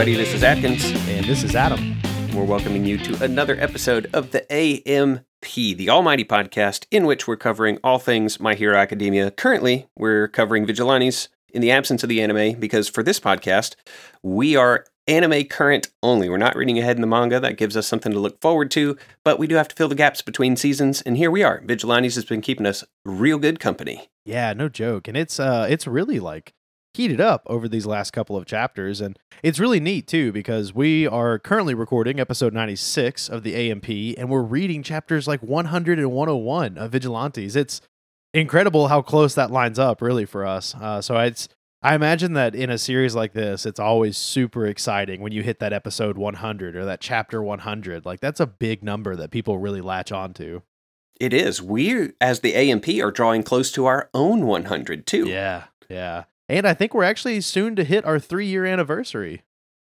Everybody, this is Atkins. And this is Adam. We're welcoming you to another episode of the AMP, the Almighty Podcast, in which we're covering all things My Hero Academia. Currently, we're covering Vigilantes in the absence of the anime because for this podcast, we are anime current only. We're not reading ahead in the manga. That gives us something to look forward to, but we do have to fill the gaps between seasons. And here we are. Vigilantes has been keeping us real good company. Yeah, no joke. And it's uh it's really like heated up over these last couple of chapters and it's really neat too because we are currently recording episode 96 of the AMP and we're reading chapters like 100 and 101 of Vigilantes. It's incredible how close that lines up really for us. Uh, so it's I imagine that in a series like this, it's always super exciting when you hit that episode 100 or that chapter 100. Like that's a big number that people really latch onto. It is. We, as the AMP, are drawing close to our own 100 too. Yeah, yeah. And I think we're actually soon to hit our three year anniversary.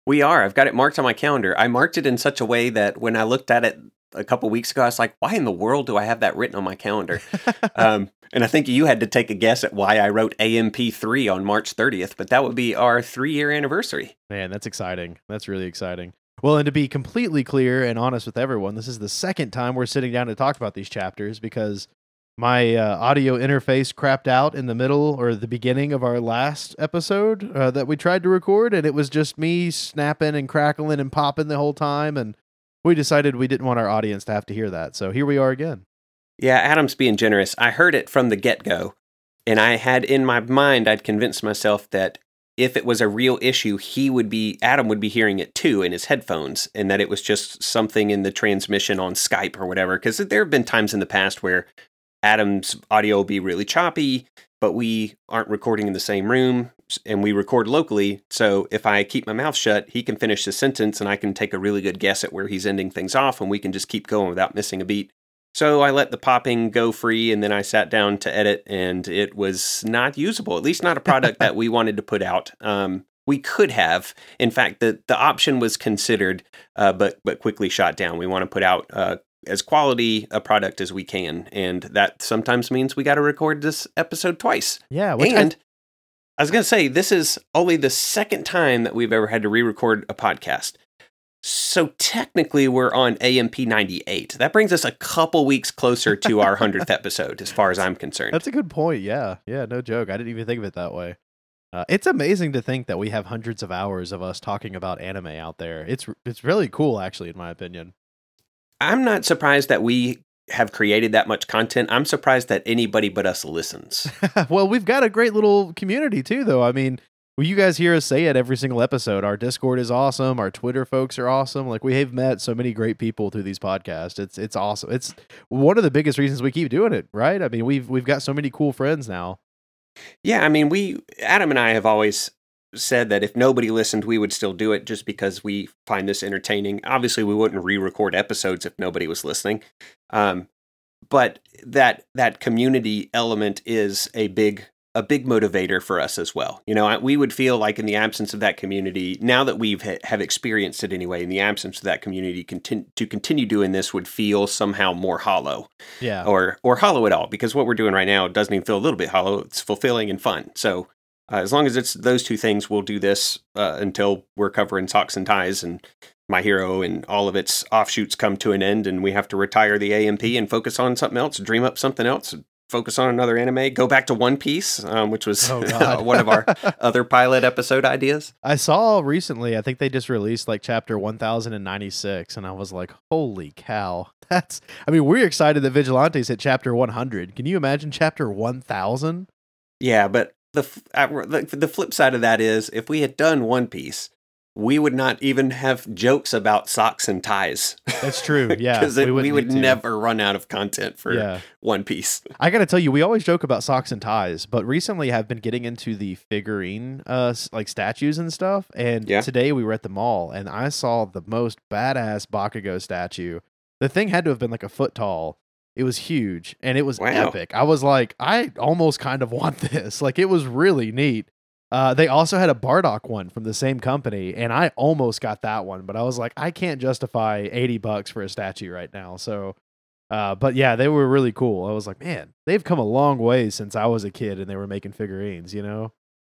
We are. I've got it marked on my calendar. I marked it in such a way that when I looked at it a couple weeks ago, I was like, why in the world do I have that written on my calendar? um, and I think you had to take a guess at why I wrote AMP3 on March 30th, but that would be our three year anniversary. Man, that's exciting. That's really exciting. Well, and to be completely clear and honest with everyone, this is the second time we're sitting down to talk about these chapters because my uh, audio interface crapped out in the middle or the beginning of our last episode uh, that we tried to record, and it was just me snapping and crackling and popping the whole time. And we decided we didn't want our audience to have to hear that. So here we are again. Yeah, Adam's being generous. I heard it from the get go, and I had in my mind, I'd convinced myself that if it was a real issue, he would be, Adam would be hearing it too in his headphones, and that it was just something in the transmission on Skype or whatever. Because there have been times in the past where Adam's audio will be really choppy, but we aren't recording in the same room and we record locally. So if I keep my mouth shut, he can finish the sentence and I can take a really good guess at where he's ending things off and we can just keep going without missing a beat. So I let the popping go free and then I sat down to edit and it was not usable, at least not a product that we wanted to put out. Um, we could have, in fact, the, the option was considered, uh, but but quickly shot down. We want to put out uh, as quality a product as we can, and that sometimes means we got to record this episode twice. Yeah, and I, I was going to say this is only the second time that we've ever had to re-record a podcast. So technically, we're on AMP 98. That brings us a couple weeks closer to our 100th episode, as far as I'm concerned. That's a good point. Yeah. Yeah. No joke. I didn't even think of it that way. Uh, it's amazing to think that we have hundreds of hours of us talking about anime out there. It's it's really cool, actually, in my opinion. I'm not surprised that we have created that much content. I'm surprised that anybody but us listens. well, we've got a great little community too, though. I mean, well, you guys hear us say it every single episode. Our Discord is awesome. Our Twitter folks are awesome. Like we have met so many great people through these podcasts. It's it's awesome. It's one of the biggest reasons we keep doing it, right? I mean, we've we've got so many cool friends now. Yeah, I mean, we Adam and I have always said that if nobody listened, we would still do it just because we find this entertaining. Obviously, we wouldn't re-record episodes if nobody was listening. Um, but that that community element is a big a big motivator for us as well. You know, we would feel like in the absence of that community, now that we've ha- have experienced it anyway, in the absence of that community, continue to continue doing this would feel somehow more hollow. Yeah. Or or hollow at all because what we're doing right now doesn't even feel a little bit hollow. It's fulfilling and fun. So uh, as long as it's those two things, we'll do this uh, until we're covering socks and ties and my hero and all of its offshoots come to an end, and we have to retire the AMP and focus on something else, dream up something else, focus on another anime, go back to One Piece, um, which was oh, one of our other pilot episode ideas. I saw recently, I think they just released like chapter 1096, and I was like, holy cow. That's, I mean, we're excited that Vigilantes hit chapter 100. Can you imagine chapter 1000? Yeah, but the, the flip side of that is if we had done One Piece, we would not even have jokes about socks and ties. That's true. Yeah, because we, we, would never run out of content for yeah. One Piece. I got to tell you, we always joke about socks and ties, but recently I've been getting into the figurine, uh, like statues and stuff. And yeah. today we were at the mall, and I saw the most badass Bakugo statue. The thing had to have been like a foot tall, it was huge and it was wow. epic. I was like, I almost kind of want this. Like it was really neat. Uh, they also had a Bardock one from the same company, and I almost got that one, but I was like, I can't justify eighty bucks for a statue right now. So, uh, but yeah, they were really cool. I was like, man, they've come a long way since I was a kid and they were making figurines. You know?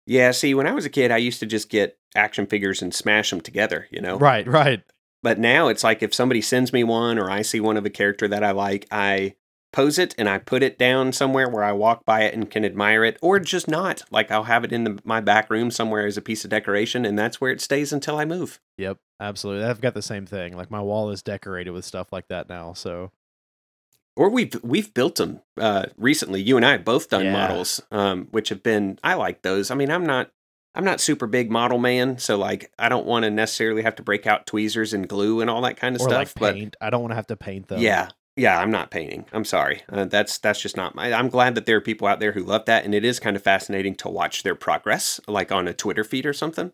Yeah, see, when I was a kid, I used to just get action figures and smash them together, you know? Right, right. But now it's like if somebody sends me one or I see one of a character that I like, I pose it and I put it down somewhere where I walk by it and can admire it, or just not. Like I'll have it in the, my back room somewhere as a piece of decoration, and that's where it stays until I move. Yep, absolutely. I've got the same thing. Like my wall is decorated with stuff like that now. So, or we've we've built them uh, recently. You and I have both done yeah. models, um, which have been I like those. I mean, I'm not I'm not super big model man, so like I don't want to necessarily have to break out tweezers and glue and all that kind of or stuff. Like paint. But I don't want to have to paint them. Yeah, yeah, I'm not painting. I'm sorry. Uh, that's that's just not my. I'm glad that there are people out there who love that, and it is kind of fascinating to watch their progress, like on a Twitter feed or something.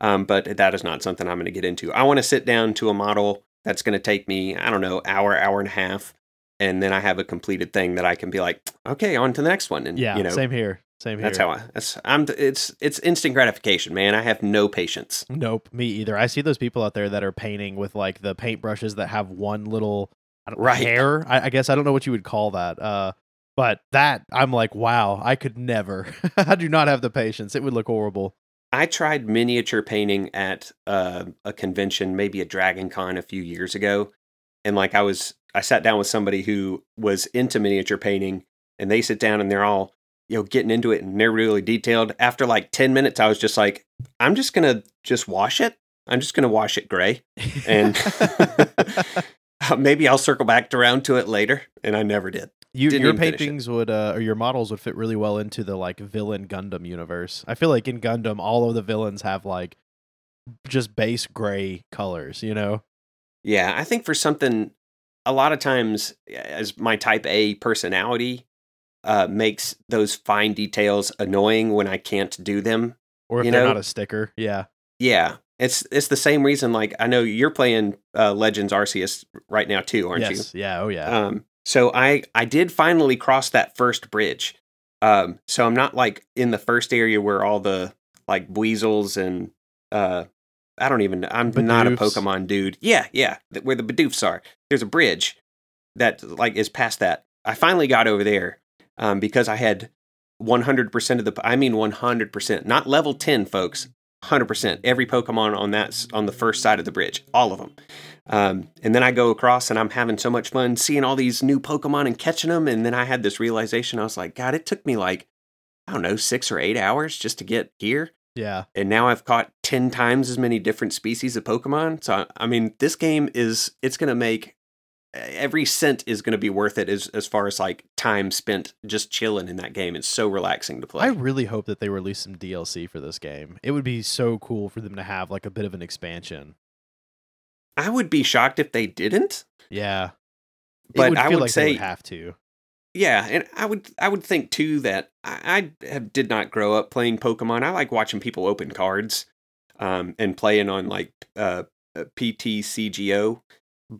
Um, but that is not something I'm going to get into. I want to sit down to a model that's going to take me, I don't know, hour, hour and a half, and then I have a completed thing that I can be like, okay, on to the next one. And yeah, you know, same here. Same here. That's how I. That's, I'm. It's it's instant gratification, man. I have no patience. Nope, me either. I see those people out there that are painting with like the paintbrushes that have one little right. hair. I, I, guess I don't know what you would call that. Uh, but that I'm like, wow, I could never. I do not have the patience. It would look horrible. I tried miniature painting at uh, a convention, maybe a Dragon Con a few years ago, and like I was, I sat down with somebody who was into miniature painting, and they sit down and they're all you know getting into it and they're really detailed. After like ten minutes, I was just like, I'm just gonna just wash it. I'm just gonna wash it gray, and maybe I'll circle back around to it later, and I never did. You, your paintings would, uh, or your models would fit really well into the like villain Gundam universe. I feel like in Gundam, all of the villains have like just base gray colors. You know? Yeah, I think for something, a lot of times, as my Type A personality uh, makes those fine details annoying when I can't do them. Or if they're know? not a sticker, yeah, yeah. It's it's the same reason. Like I know you're playing uh, Legends Arceus right now too, aren't yes. you? Yeah. Oh yeah. Um. So I I did finally cross that first bridge. Um. So I'm not like in the first area where all the like weasels and uh I don't even I'm Bidoofs. not a Pokemon dude. Yeah, yeah, where the Bidoofs are. There's a bridge that like is past that. I finally got over there um, because I had 100% of the I mean 100%, not level 10 folks, 100%. Every Pokemon on that on the first side of the bridge, all of them. Um, and then I go across and I'm having so much fun seeing all these new Pokemon and catching them. And then I had this realization. I was like, God, it took me like, I don't know, six or eight hours just to get here. Yeah. And now I've caught 10 times as many different species of Pokemon. So, I mean, this game is, it's going to make every cent is going to be worth it as as far as like time spent just chilling in that game. It's so relaxing to play. I really hope that they release some DLC for this game. It would be so cool for them to have like a bit of an expansion. I would be shocked if they didn't. Yeah, but would I would like say would have to. Yeah, and I would I would think too that I, I have, did not grow up playing Pokemon. I like watching people open cards, um, and playing on like uh, uh PTCGO,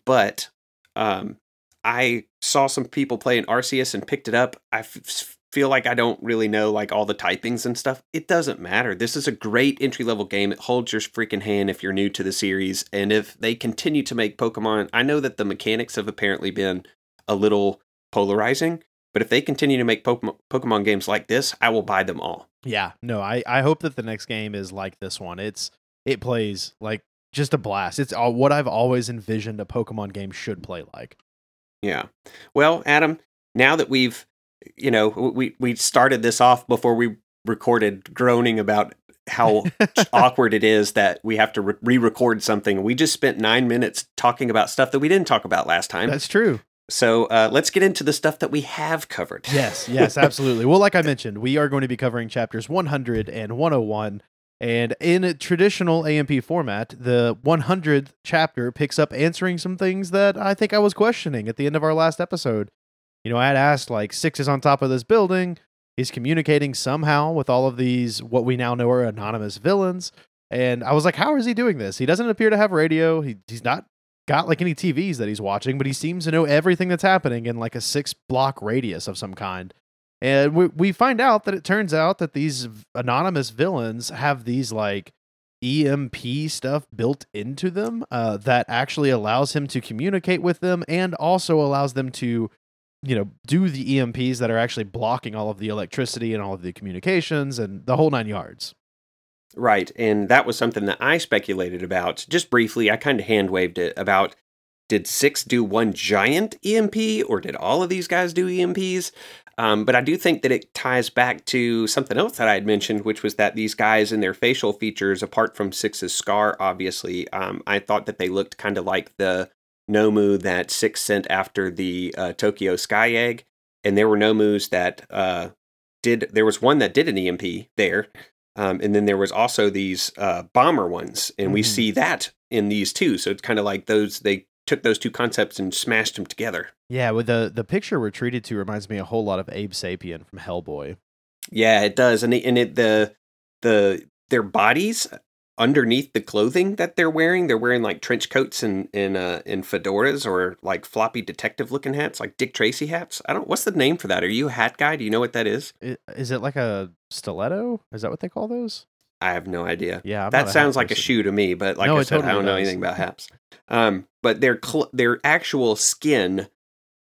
but um, I saw some people playing Arceus and picked it up. I f- feel like I don't really know like all the typings and stuff. It doesn't matter. This is a great entry level game. It holds your freaking hand if you're new to the series. And if they continue to make Pokemon, I know that the mechanics have apparently been a little polarizing, but if they continue to make Pokemon, Pokemon games like this, I will buy them all. Yeah, no, I, I hope that the next game is like this one. It's it plays like just a blast. It's all, what I've always envisioned a Pokemon game should play like. Yeah. Well, Adam, now that we've, you know, we we started this off before we recorded groaning about how awkward it is that we have to re-record something. We just spent 9 minutes talking about stuff that we didn't talk about last time. That's true. So uh, let's get into the stuff that we have covered. Yes, yes, absolutely. well, like I mentioned, we are going to be covering chapters 100 and 101 and in a traditional AMP format, the 100th chapter picks up answering some things that I think I was questioning at the end of our last episode. You know, I had asked, like, Six is on top of this building. He's communicating somehow with all of these, what we now know are anonymous villains. And I was like, how is he doing this? He doesn't appear to have radio. He, he's not got like any TVs that he's watching, but he seems to know everything that's happening in like a six block radius of some kind. And we, we find out that it turns out that these anonymous villains have these like EMP stuff built into them uh, that actually allows him to communicate with them and also allows them to, you know, do the EMPs that are actually blocking all of the electricity and all of the communications and the whole nine yards. Right. And that was something that I speculated about just briefly. I kind of hand waved it about did six do one giant EMP or did all of these guys do EMPs? Um, but I do think that it ties back to something else that I had mentioned, which was that these guys and their facial features, apart from Six's scar, obviously, um, I thought that they looked kind of like the Nomu that Six sent after the uh, Tokyo Sky Egg. And there were Nomus that uh, did, there was one that did an EMP there. Um, and then there was also these uh, bomber ones, and mm-hmm. we see that in these too. So it's kind of like those they took those two concepts and smashed them together. Yeah, with the the picture we're treated to reminds me a whole lot of Abe Sapien from Hellboy. Yeah, it does, and it, and it the the their bodies underneath the clothing that they're wearing, they're wearing like trench coats and in uh, in fedoras or like floppy detective looking hats, like Dick Tracy hats. I don't. What's the name for that? Are you a hat guy? Do you know what that is? Is it like a stiletto? Is that what they call those? I have no idea. Yeah, I'm that sounds like a shoe to me, but like no, I said, totally I don't does. know anything about haps. Um, but their cl- their actual skin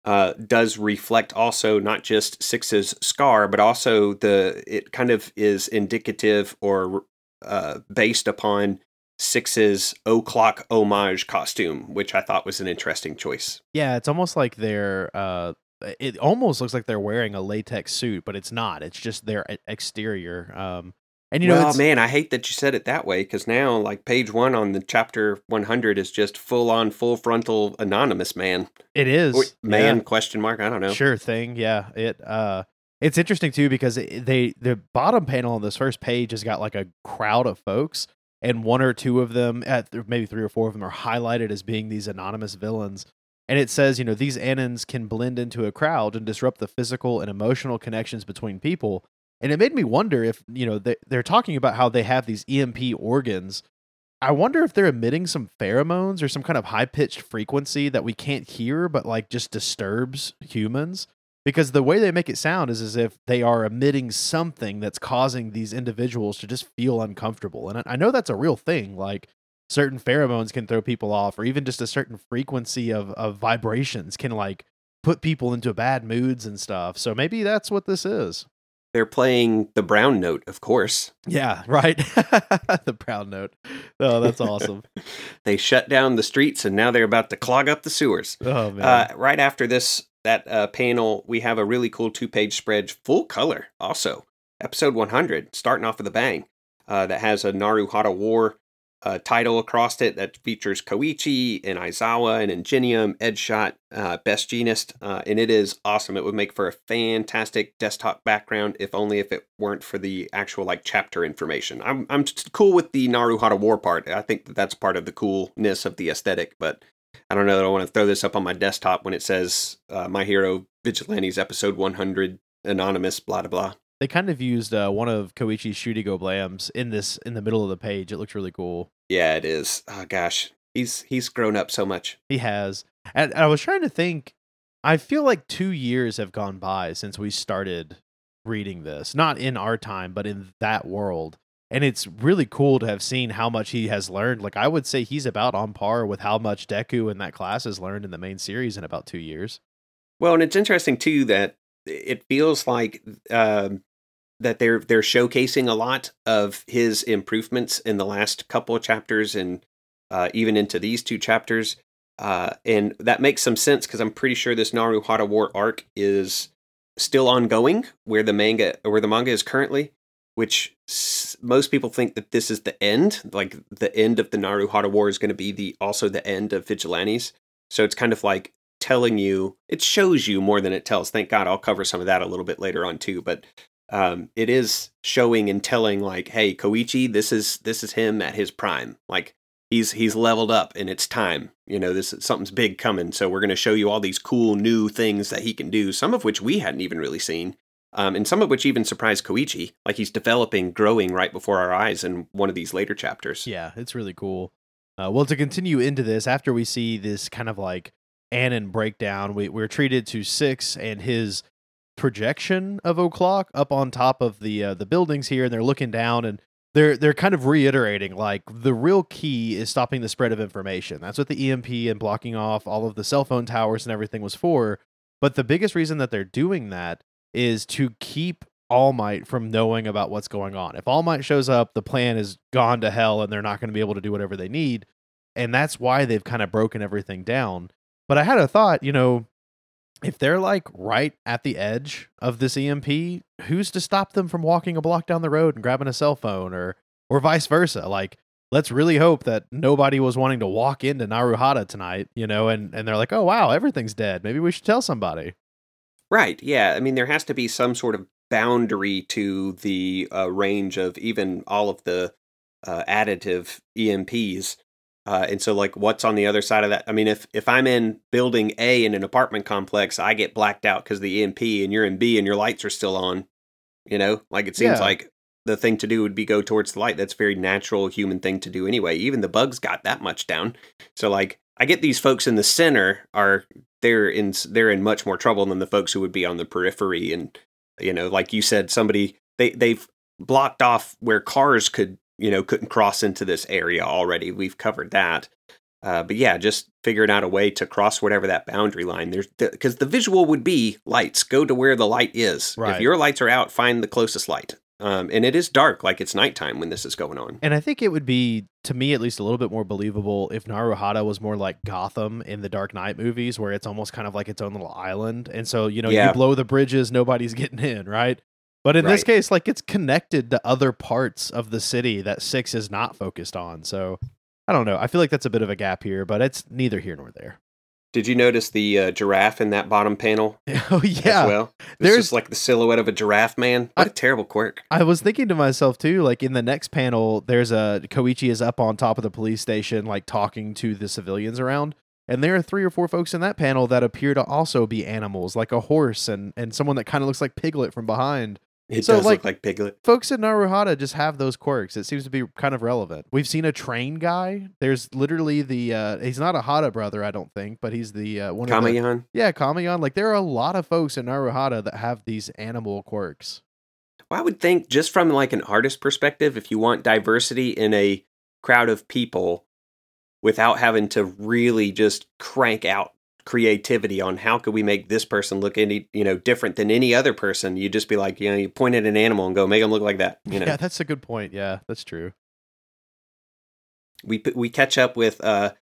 uh, does reflect also not just Six's scar, but also the it kind of is indicative or uh, based upon Six's o'clock homage costume, which I thought was an interesting choice. Yeah, it's almost like they're. Uh, it almost looks like they're wearing a latex suit, but it's not. It's just their exterior. Um, and you know, well, man, I hate that you said it that way because now, like page one on the chapter 100 is just full on, full frontal anonymous man. It is or, man? Yeah. Question mark? I don't know. Sure thing. Yeah. It. uh It's interesting too because they the bottom panel on this first page has got like a crowd of folks, and one or two of them, at maybe three or four of them, are highlighted as being these anonymous villains. And it says, you know, these Anons can blend into a crowd and disrupt the physical and emotional connections between people and it made me wonder if, you know, they, they're talking about how they have these EMP organs. I wonder if they're emitting some pheromones or some kind of high pitched frequency that we can't hear, but like just disturbs humans. Because the way they make it sound is as if they are emitting something that's causing these individuals to just feel uncomfortable. And I know that's a real thing. Like certain pheromones can throw people off, or even just a certain frequency of, of vibrations can like put people into bad moods and stuff. So maybe that's what this is. They're playing the brown note, of course. Yeah, right. the brown note. Oh, that's awesome. they shut down the streets and now they're about to clog up the sewers. Oh man. Uh, right after this that uh, panel, we have a really cool two-page spread, full color. Also, episode 100, starting off with a bang. Uh, that has a Naruhara War uh, title across it that features Koichi and Aizawa and Ingenium, Edgeshot, uh, Best Jeanist, uh, and it is awesome. It would make for a fantastic desktop background, if only if it weren't for the actual like chapter information. I'm I'm cool with the Naruhara War part. I think that that's part of the coolness of the aesthetic, but I don't know that I want to throw this up on my desktop when it says uh, My Hero Vigilantes episode 100 anonymous blah blah blah they kind of used uh, one of Koichi's Shudigo Blams in this in the middle of the page. It looks really cool. Yeah, it is. Oh gosh, he's he's grown up so much. He has. And I was trying to think. I feel like two years have gone by since we started reading this. Not in our time, but in that world. And it's really cool to have seen how much he has learned. Like I would say he's about on par with how much Deku in that class has learned in the main series in about two years. Well, and it's interesting too that it feels like um, that they're they're showcasing a lot of his improvements in the last couple of chapters and uh, even into these two chapters. Uh, and that makes some sense because I'm pretty sure this Naruhara War arc is still ongoing, where the manga where the manga is currently, which s- most people think that this is the end, like the end of the Naruhara War is going to be the also the end of Vigilantes. So it's kind of like telling you, it shows you more than it tells. Thank God, I'll cover some of that a little bit later on too. But um, it is showing and telling like, hey, Koichi, this is this is him at his prime. Like he's he's leveled up and it's time. You know, this something's big coming. So we're going to show you all these cool new things that he can do. Some of which we hadn't even really seen. Um, and some of which even surprised Koichi. Like he's developing, growing right before our eyes in one of these later chapters. Yeah, it's really cool. Uh, well, to continue into this, after we see this kind of like Anon breakdown, we, we're treated to Six and his projection of o'clock up on top of the uh, the buildings here, and they're looking down and they're they're kind of reiterating like the real key is stopping the spread of information. That's what the EMP and blocking off all of the cell phone towers and everything was for. But the biggest reason that they're doing that is to keep All Might from knowing about what's going on. If All Might shows up, the plan is gone to hell and they're not going to be able to do whatever they need. And that's why they've kind of broken everything down. But I had a thought, you know, if they're like right at the edge of this EMP, who's to stop them from walking a block down the road and grabbing a cell phone or or vice versa? Like let's really hope that nobody was wanting to walk into Naruhata tonight, you know, and and they're like, "Oh wow, everything's dead. Maybe we should tell somebody." Right. Yeah. I mean, there has to be some sort of boundary to the uh, range of even all of the uh, additive EMPs. Uh, and so, like, what's on the other side of that? I mean, if if I'm in building A in an apartment complex, I get blacked out because the EMP, and you're in B and your lights are still on. You know, like it seems yeah. like the thing to do would be go towards the light. That's a very natural human thing to do anyway. Even the bugs got that much down. So like I get these folks in the center are they're in they're in much more trouble than the folks who would be on the periphery and you know like you said somebody they they've blocked off where cars could you know couldn't cross into this area already. We've covered that. Uh, but yeah, just figuring out a way to cross whatever that boundary line. There's because the, the, visual would be lights. Go to where the light is. Right. If your lights are out, find the closest light. Um, and it is dark, like it's nighttime when this is going on. And I think it would be, to me at least, a little bit more believable if Naruhata was more like Gotham in the Dark Knight movies, where it's almost kind of like its own little island. And so, you know, yeah. you blow the bridges, nobody's getting in, right? But in right. this case, like it's connected to other parts of the city that Six is not focused on. So I don't know. I feel like that's a bit of a gap here, but it's neither here nor there. Did you notice the uh, giraffe in that bottom panel? Oh yeah. well, it's there's just like the silhouette of a giraffe man. What I, a terrible quirk. I was thinking to myself too. Like in the next panel, there's a Koichi is up on top of the police station, like talking to the civilians around, and there are three or four folks in that panel that appear to also be animals, like a horse and and someone that kind of looks like Piglet from behind. It so, does like, look like Piglet. Folks in Naruhata just have those quirks. It seems to be kind of relevant. We've seen a train guy. There's literally the uh he's not a Hata brother, I don't think, but he's the uh, one Kamayan. of the Yeah, Kamayan. Like there are a lot of folks in Naruhata that have these animal quirks. Well, I would think just from like an artist perspective, if you want diversity in a crowd of people without having to really just crank out creativity on how could we make this person look any you know different than any other person. You'd just be like you know you point at an animal and go make them look like that you know? yeah that's a good point. Yeah that's true. We we catch up with uh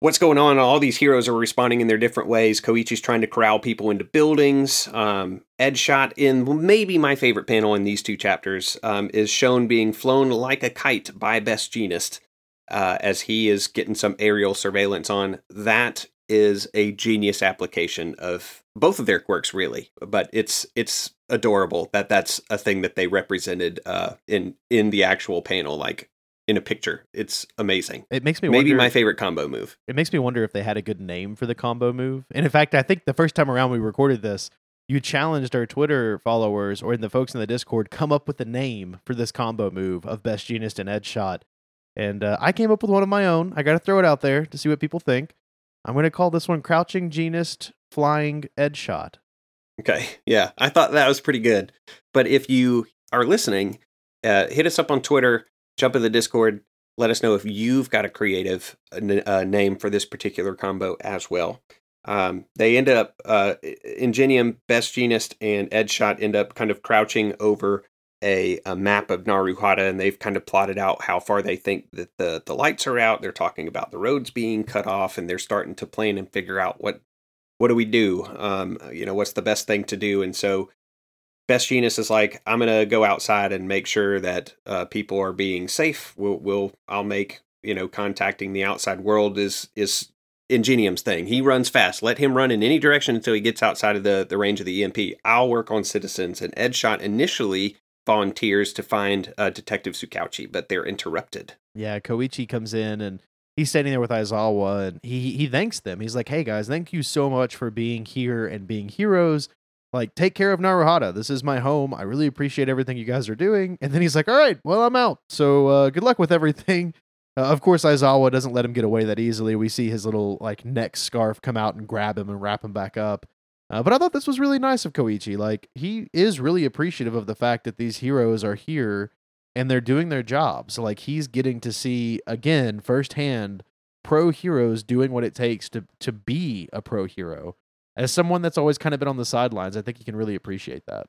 what's going on. All these heroes are responding in their different ways. Koichi's trying to corral people into buildings. Um Edgeshot in maybe my favorite panel in these two chapters um, is shown being flown like a kite by Best Jeanist uh, as he is getting some aerial surveillance on that is a genius application of both of their quirks really but it's it's adorable that that's a thing that they represented uh in in the actual panel like in a picture. It's amazing. It makes me maybe wonder, my favorite combo move. It makes me wonder if they had a good name for the combo move. And in fact i think the first time around we recorded this you challenged our twitter followers or the folks in the discord come up with a name for this combo move of best jeanist and Edgeshot and uh, i came up with one of my own. I gotta throw it out there to see what people think I'm going to call this one Crouching Jeanist Flying Edgeshot. Okay. Yeah. I thought that was pretty good. But if you are listening, uh, hit us up on Twitter, jump in the Discord, let us know if you've got a creative uh, uh name for this particular combo as well. Um, they end up, uh, Ingenium, Best Jeanist, and Edgeshot end up kind of crouching over a, a map of Naruhata and they've kind of plotted out how far they think that the, the lights are out. They're talking about the roads being cut off and they're starting to plan and figure out what what do we do? Um, you know, what's the best thing to do? And so Best Jeanist is like, I'm gonna go outside and make sure that uh, people are being safe. We'll, we'll I'll make you know contacting the outside world is is Ingenium's thing. He runs fast. Let him run in any direction until he gets outside of the, the range of the EMP. I'll work on citizens. And Edgeshot initially volunteers to find uh, Detective Tsukauchi, but they're interrupted. Yeah, Koichi comes in and he's standing there with Aizawa and he he thanks them. He's like, "Hey guys, thank you so much for being here and being heroes. Like, take care of Naruhata. This is my home. I really appreciate everything you guys are doing." And then he's like, "All right, well, I'm out. So uh, good luck with everything." Uh, of course, Aizawa doesn't let him get away that easily. We see his little like neck scarf come out and grab him and wrap him back up. Uh, but I thought this was really nice of Koichi. Like he is really appreciative of the fact that these heroes are here and they're doing their jobs. So like he's getting to see again firsthand pro heroes doing what it takes to to be a pro hero. As someone that's always kind of been on the sidelines, I think he can really appreciate that.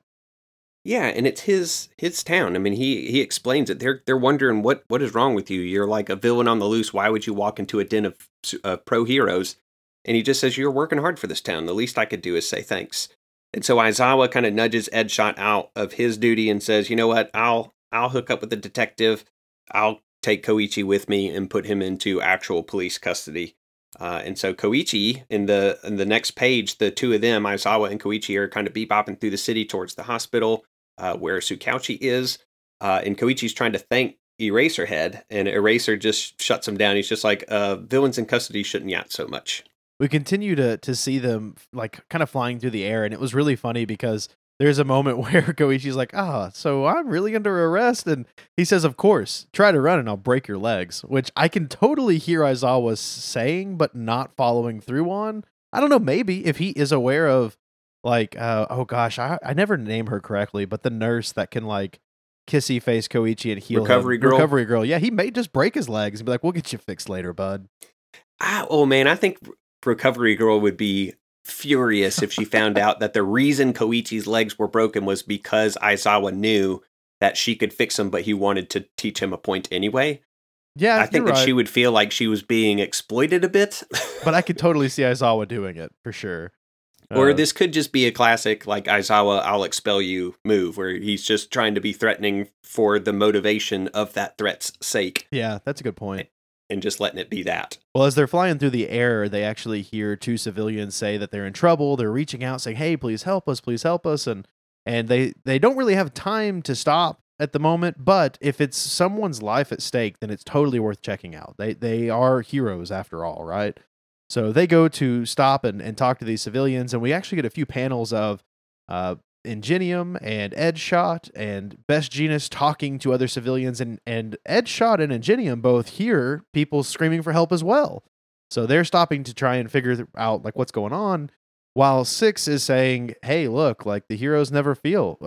Yeah, and it's his his town. I mean, he he explains it. They're they're wondering what what is wrong with you. You're like a villain on the loose. Why would you walk into a den of uh, pro heroes? And he just says you're working hard for this town. The least I could do is say thanks. And so Aizawa kind of nudges Edgeshot out of his duty and says, "You know what? I'll I'll hook up with the detective. I'll take Koichi with me and put him into actual police custody." Uh, and so Koichi in the in the next page, the two of them, Aizawa and Koichi, are kind of bebopping through the city towards the hospital uh, where Tsukauchi is. Uh, and Koichi's trying to thank Eraserhead, and Eraser just shuts him down. He's just like, uh, villains in custody shouldn't yacht so much. We continue to to see them like kind of flying through the air, and it was really funny because there's a moment where Koichi's like, "Ah, oh, so I'm really under arrest," and he says, "Of course, try to run and I'll break your legs," which I can totally hear Aizawa saying, but not following through on. I don't know, maybe if he is aware of like uh, oh gosh, I I never name her correctly, but the nurse that can like kissy face Koichi and heal recovery him. girl. Recovery girl. Yeah, he may just break his legs and be like, "We'll get you fixed later, bud." Ah, oh man, I think recovery girl would be furious if she found out that the reason Koichi's legs were broken was because Aizawa knew that she could fix him, but he wanted to teach him a point anyway. Yeah, I think that right. she would feel like she was being exploited a bit. but I could totally see Aizawa doing it for sure. Or uh, this could just be a classic, like Aizawa, I'll expel you move, where he's just trying to be threatening for the motivation of that threat's sake. Yeah, that's a good point. And just letting it be that. Well, as they're flying through the air, they actually hear two civilians say that they're in trouble. They're reaching out, saying, "Hey, please help us! Please help us!" And and they they don't really have time to stop at the moment. But if it's someone's life at stake, then it's totally worth checking out. They they are heroes after all, right? So they go to stop and, and talk to these civilians, and we actually get a few panels of uh, Ingenium and Edgeshot and Best Jeanist talking to other civilians, and, and Edgeshot and Ingenium both hear people screaming for help as well. So they're stopping to try and figure out like what's going on, while Six is saying, "Hey, look, like the heroes never feel."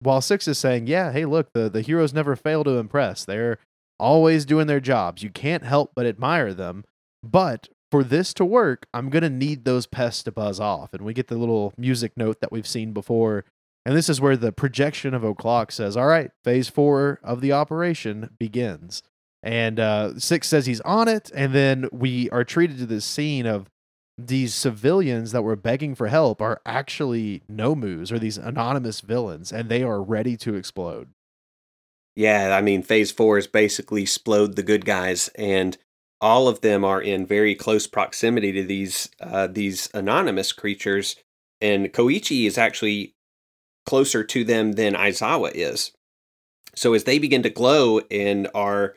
While Six is saying, "Yeah, hey, look, the the heroes never fail to impress. They're always doing their jobs. You can't help but admire them." But for this to work, I'm going to need those pests to buzz off. And we get the little music note that we've seen before. And this is where the projection of O'Clock says, All right, phase four of the operation begins. And uh, Six says he's on it. And then we are treated to this scene of these civilians that were begging for help are actually Nomus or these anonymous villains, and they are ready to explode. Yeah, I mean, phase four is basically explode the good guys. And all of them are in very close proximity to these uh, these anonymous creatures, and Koichi is actually closer to them than Aizawa is. So as they begin to glow and are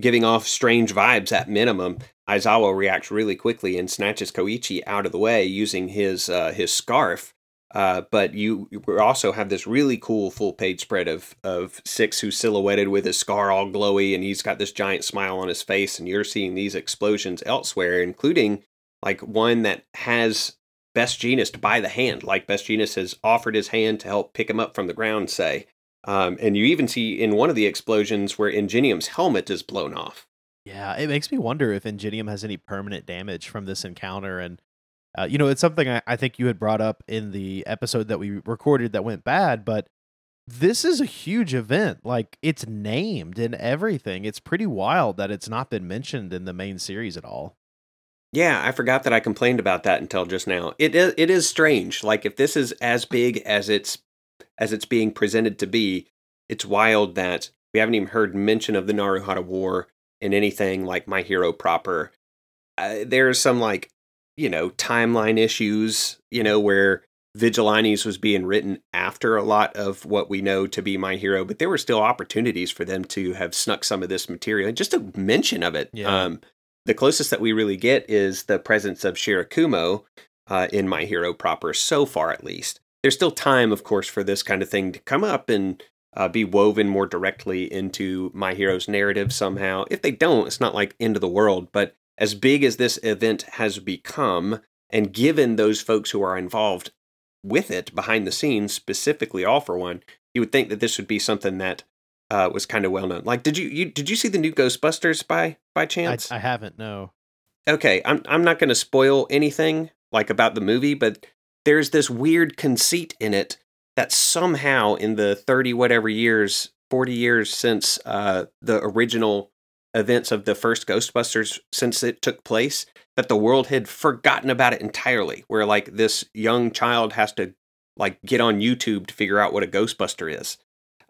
giving off strange vibes at minimum, Aizawa reacts really quickly and snatches Koichi out of the way using his uh, his scarf uh, but you, you also have this really cool full page spread of of Six who's silhouetted with his scar all glowy, and he's got this giant smile on his face, and you're seeing these explosions elsewhere, including like one that has Best Jeanist by the hand, like Best Jeanist has offered his hand to help pick him up from the ground, say. Um, and you even see in one of the explosions where Ingenium's helmet is blown off. Yeah, it makes me wonder if Ingenium has any permanent damage from this encounter, and uh, you know, it's something I, I think you had brought up in the episode that we recorded that went bad, but this is a huge event. Like it's named and everything. It's pretty wild that it's not been mentioned in the main series at all. Yeah, I forgot that I complained about that until just now. It is it is strange. Like if this is as big as it's as it's being presented to be, it's wild that we haven't even heard mention of the Naruhara War in anything like My Hero proper. Uh, there's some like you know, timeline issues, you know, where Vigilantes was being written after a lot of what we know to be My Hero, but there were still opportunities for them to have snuck some of this material. Just a mention of it. Yeah. Um, the closest that we really get is the presence of Shirakumo uh, in My Hero proper, so far at least. There's still time, of course, for this kind of thing to come up and uh, be woven more directly into My Hero's narrative somehow. If they don't, it's not like end of the world, but as big as this event has become, and given those folks who are involved with it behind the scenes, specifically All for One, you would think that this would be something that uh, was kind of well known. Like, did you, you did you see the new Ghostbusters by by chance? I, I haven't. No. Okay, I'm I'm not going to spoil anything like about the movie, but there's this weird conceit in it that somehow in the 30 whatever years, 40 years since uh, the original events of the first Ghostbusters, since it took place, that the world had forgotten about it entirely. Where like this young child has to like get on YouTube to figure out what a Ghostbuster is.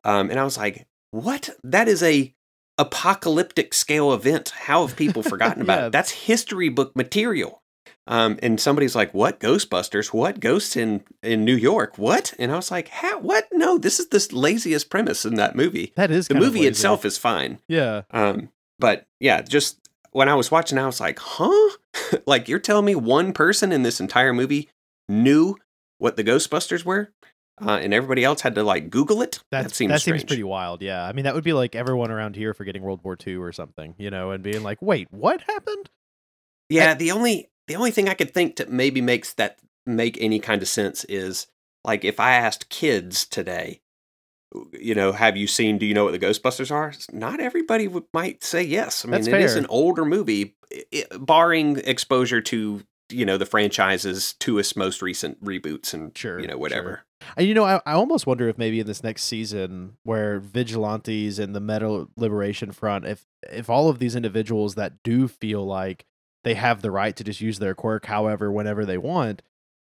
Um, and I was like, what? That is a apocalyptic scale event. How have people forgotten about yeah. it? That's history book material. Um, and somebody's like, "What Ghostbusters? What ghosts in in New York? What?" And I was like, "How? What? No, this is the laziest premise in that movie. That is the movie itself is fine. Yeah. Um, but yeah, just when I was watching, I was like, "Huh? like you're telling me one person in this entire movie knew what the Ghostbusters were?" Uh, and everybody else had to like Google it. That's, that seems that strange. seems pretty wild. Yeah, I mean that would be like everyone around here forgetting World War II or something, you know, and being like, "Wait, what happened?" Yeah, I, the only the only thing I could think to maybe makes that make any kind of sense is like if I asked kids today, you know, have you seen? Do you know what the Ghostbusters are? Not everybody would, might say yes. I mean, That's it fair. is an older movie, it, barring exposure to you know the franchise's its most recent reboots and sure, you know whatever. Sure. And you know, I, I almost wonder if maybe in this next season, where vigilantes and the Meta Liberation Front, if if all of these individuals that do feel like they have the right to just use their quirk however whenever they want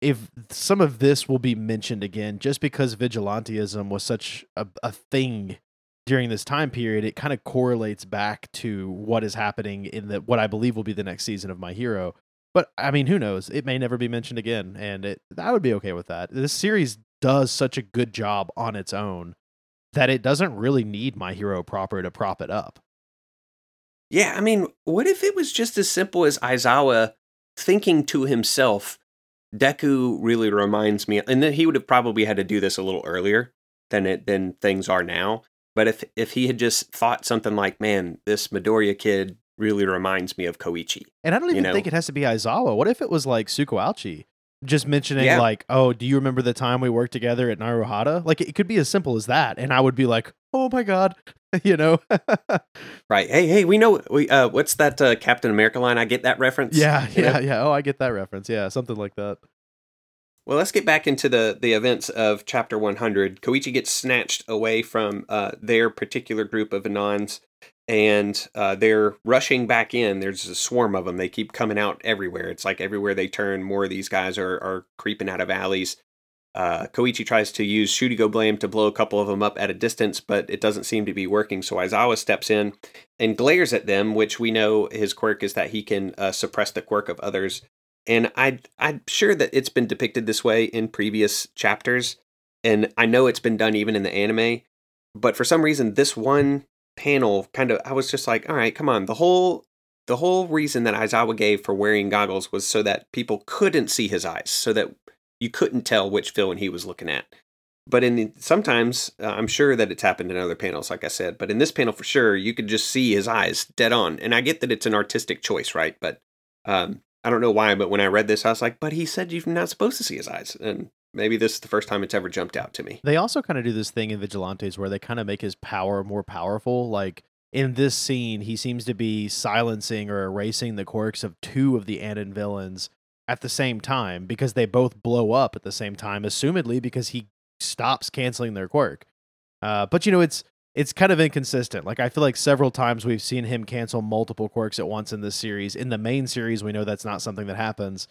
if some of this will be mentioned again just because vigilantism was such a, a thing during this time period it kind of correlates back to what is happening in the what i believe will be the next season of my hero. But i mean who knows? It may never be mentioned again and it i would be okay with that. This series does such a good job on its own that it doesn't really need my hero proper to prop it up. Yeah, I mean, what if it was just as simple as Aizawa thinking to himself, Deku really reminds me, and then he would have probably had to do this a little earlier than it than things are now. But if if he had just thought something like, "Man, this Midoriya kid really reminds me of Koichi," and I don't even you know? think it has to be Aizawa. What if it was like Tsukauchi? Just mentioning yeah. like, "Oh, do you remember the time we worked together at Naruhata?" Like it could be as simple as that, and I would be like, "Oh my god," you know. right. Hey, hey, we know we uh what's that uh, Captain America line? I get that reference. Yeah, yeah, know? yeah. Oh, I get that reference. Yeah, something like that. Well, let's get back into the the events of chapter 100. Koichi gets snatched away from uh, their particular group of Anons and uh, they're rushing back in. There's a swarm of them. They keep coming out everywhere. It's like everywhere they turn, more of these guys are, are creeping out of alleys. Uh, Koichi tries to use Shudigo Blame to blow a couple of them up at a distance, but it doesn't seem to be working. So Aizawa steps in and glares at them, which we know his quirk is that he can uh, suppress the quirk of others. And I, I'm sure that it's been depicted this way in previous chapters, and I know it's been done even in the anime. But for some reason, this one panel kind of I was just like, all right, come on. The whole the whole reason that Aizawa gave for wearing goggles was so that people couldn't see his eyes, so that you couldn't tell which villain he was looking at. But in the, sometimes uh, I'm sure that it's happened in other panels, like I said. But in this panel, for sure, you could just see his eyes dead on. And I get that it's an artistic choice, right? But um, I don't know why. But when I read this, I was like, but he said you're not supposed to see his eyes, and maybe this is the first time it's ever jumped out to me. They also kind of do this thing in Vigilantes where they kind of make his power more powerful. Like in this scene, he seems to be silencing or erasing the quirks of two of the Anon villains at the same time because they both blow up at the same time, assumedly because he stops canceling their quirk. Uh, but you know, it's it's kind of inconsistent. Like I feel like several times we've seen him cancel multiple quirks at once in this series. In the main series, we know that's not something that happens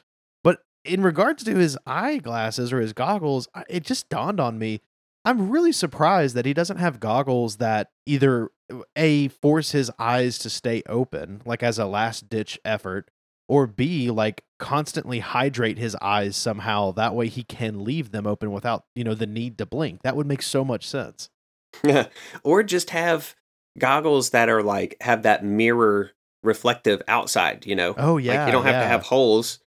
in regards to his eyeglasses or his goggles, it just dawned on me. I'm really surprised that he doesn't have goggles that either a force his eyes to stay open, like as a last ditch effort, or b like constantly hydrate his eyes somehow. That way he can leave them open without you know the need to blink. That would make so much sense. Or just have goggles that are like have that mirror reflective outside. You know. Oh yeah. Like you don't have yeah. to have holes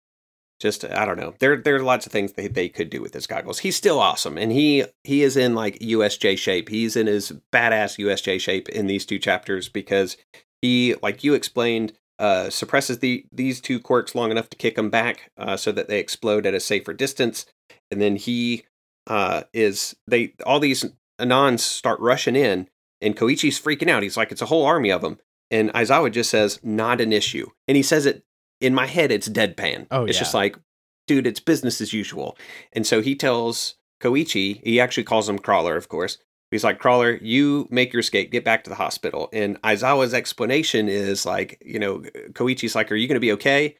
just I don't know. There there are lots of things they, they could do with his goggles. He's still awesome, and he he is in like USJ shape. He's in his badass USJ shape in these two chapters because he, like you explained, uh, suppresses the these two quirks long enough to kick them back, uh, so that they explode at a safer distance, and then he uh, is they all these Anons start rushing in, and Koichi's freaking out. He's like, it's a whole army of them. And Aizawa just says, not an issue. And he says it in my head it's deadpan. Oh, it's yeah. just like, dude, it's business as usual. And so he tells Koichi, he actually calls him Crawler, of course. He's like, Crawler, you make your escape, get back to the hospital. And Aizawa's explanation is like, you know, Koichi's like, Are you going to be okay?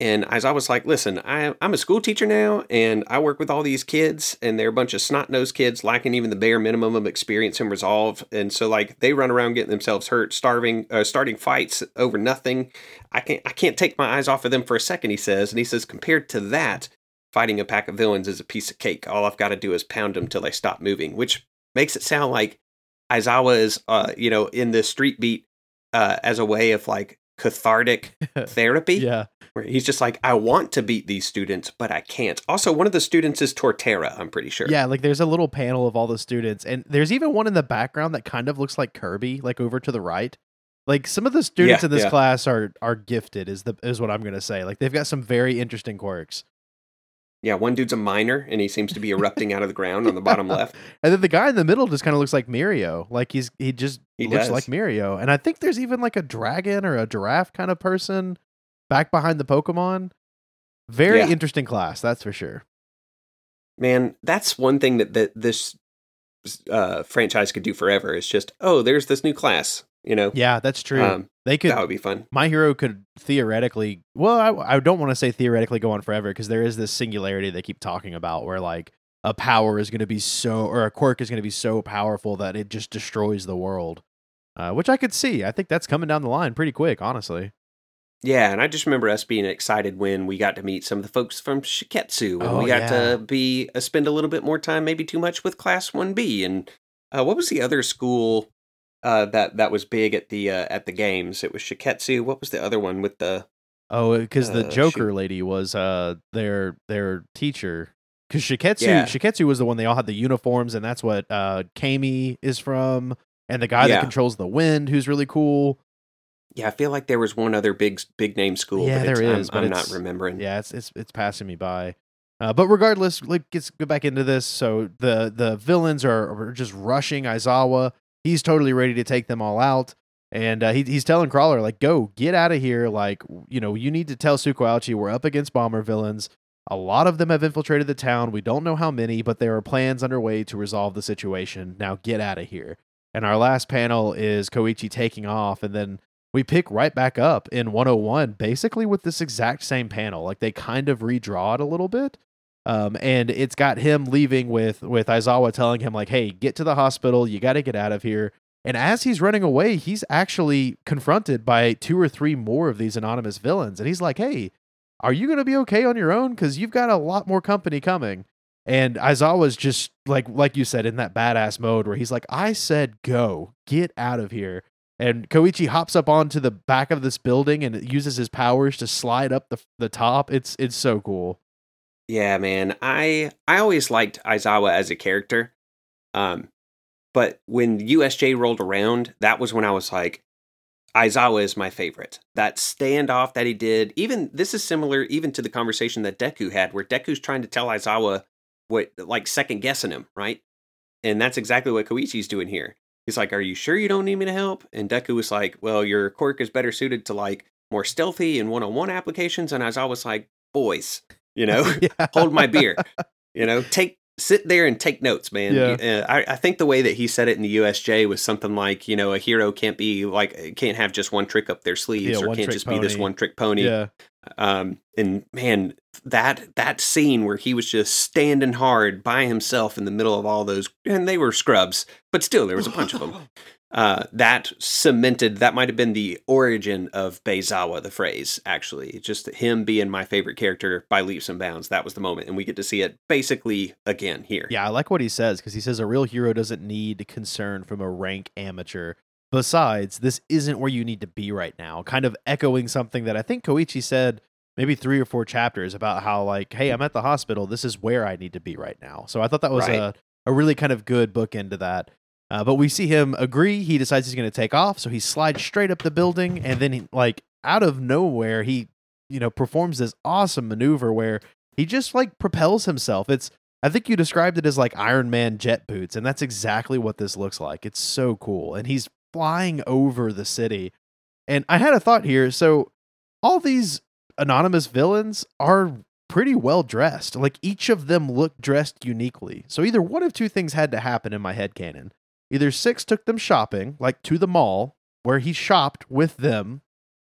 And Aizawa's like, Listen, I, I'm a school teacher now, and I work with all these kids, and they're a bunch of snot nosed kids lacking even the bare minimum of experience and resolve. And so, like, they run around getting themselves hurt, starving, uh, starting fights over nothing. I can't, I can't take my eyes off of them for a second, he says. And he says, Compared to that, fighting a pack of villains is a piece of cake. All I've got to do is pound them till they stop moving, which makes it sound like Aizawa is, uh, you know, in the street beat uh, as a way of like cathartic therapy. yeah. Where he's just like, I want to beat these students, but I can't. Also, one of the students is Torterra, I'm pretty sure. Yeah, like there's a little panel of all the students, and there's even one in the background that kind of looks like Kirby, like over to the right. Like some of the students Yeah, in this yeah. class are are gifted, is the is what I'm gonna say. Like they've got some very interesting quirks. Yeah, one dude's a miner and he seems to be erupting out of the ground on the bottom left. And then the guy in the middle just kind of looks like Mirio. Like he's he just He looks does. like Mirio. And I think there's even like a dragon or a giraffe kind of person back behind the Pokemon. Very Yeah. interesting class, that's for sure. Man, that's one thing that, that this uh, franchise could do forever. Is just, oh, there's this new class. You know, Yeah, that's true. um, they could that would be fun. my hero could theoretically well i, I don't want to say theoretically go on forever because there is this singularity they keep talking about where like a power is going to be so or a quirk is going to be so powerful that it just destroys the world uh, which i could see i think that's coming down the line pretty quick honestly Yeah, and I just remember us being excited when we got to meet some of the folks from Shiketsu, and Oh, we got yeah. to be uh, spend a little bit more time, maybe too much, with Class One B. And uh, what was the other school uh, that that was big at the uh, at the games? It was Shiketsu. What was the other one with the? oh because the Uh, joker lady was uh their their teacher because shiketsu Yeah. shiketsu was the one they all had the uniforms and that's what uh Camie is from and the guy Yeah. that controls the wind who's really cool Yeah, I feel like there was one other big big name school. Yeah, there it's, I'm- but I'm, not remembering. Yeah, it's it's it's passing me by. Uh, but regardless, like, let's go back into this. So the the villains are, are just rushing Aizawa. He's totally ready to take them all out, and uh, he, he's telling Crawler like, "Go, get out of here! Like, you know, you need to tell Tsukauchi we're up against bomber villains. A lot of them have infiltrated the town. We don't know how many, but there are plans underway to resolve the situation. Now get out of here." And our last panel is Koichi taking off, and then we pick right back up in 101 basically with this exact same panel. Like they kind of redraw it a little bit um, and it's got him leaving with with Aizawa telling him like hey get to the hospital. You got to get out of here. And as he's running away he's actually confronted by two or three more of these anonymous villains and he's like hey are you going to be okay on your own? Cuz you've got a lot more company coming. And Aizawa's just like like you said in that badass mode where he's like I said go. Get out of here and Koichi hops up onto the back of this building and uses his powers to slide up the the top. It's it's so cool. Yeah, man. I I always liked Aizawa as a character. Um but when USJ rolled around, that was when I was like Aizawa is my favorite. That standoff that he did, even this is similar even to the conversation that Deku had where Deku's trying to tell Aizawa what like second guessing him, right? And that's exactly what Koichi's doing here. He's like, "Are you sure you don't need me to help?" And Deku was like, "Well, your quirk is better suited to like more stealthy and one-on-one applications." And I was always like, "Boys, you know, hold my beer. You know, take sit there and take notes, man. Yeah. Uh, I, I think the way that he said it in the USJ was something like, you know, a hero can't be like can't have just one trick up their sleeves Yeah, or can't just be this one trick pony. Yeah. Um, and man, that that scene where he was just standing hard by himself in the middle of all those, and they were scrubs, but still there was a bunch of them. Uh, that cemented that might have been the origin of Beizawa, the phrase, actually. Just him being my favorite character by leaps and bounds. That was the moment. And we get to see it basically again here. Yeah, I like what he says because he says a real hero doesn't need concern from a rank amateur. Besides, this isn't where you need to be right now. Kind of echoing something that I think Koichi said maybe three or four chapters about how like, hey, I'm at the hospital. This is where I need to be right now. So I thought that was Right. a a really kind of good book into that. Uh, but we see him agree. He decides he's going to take off, so he slides straight up the building, and then he, like out of nowhere, he you know performs this awesome maneuver where he just like propels himself. It's I think you described it as like Iron Man jet boots, and that's exactly what this looks like. It's so cool, and he's flying over the city. And I had a thought here. So all these anonymous villains are pretty well dressed. Like each of them looked dressed uniquely. So either one of two things had to happen in my head canon. Either Six took them shopping, like to the mall, where he shopped with them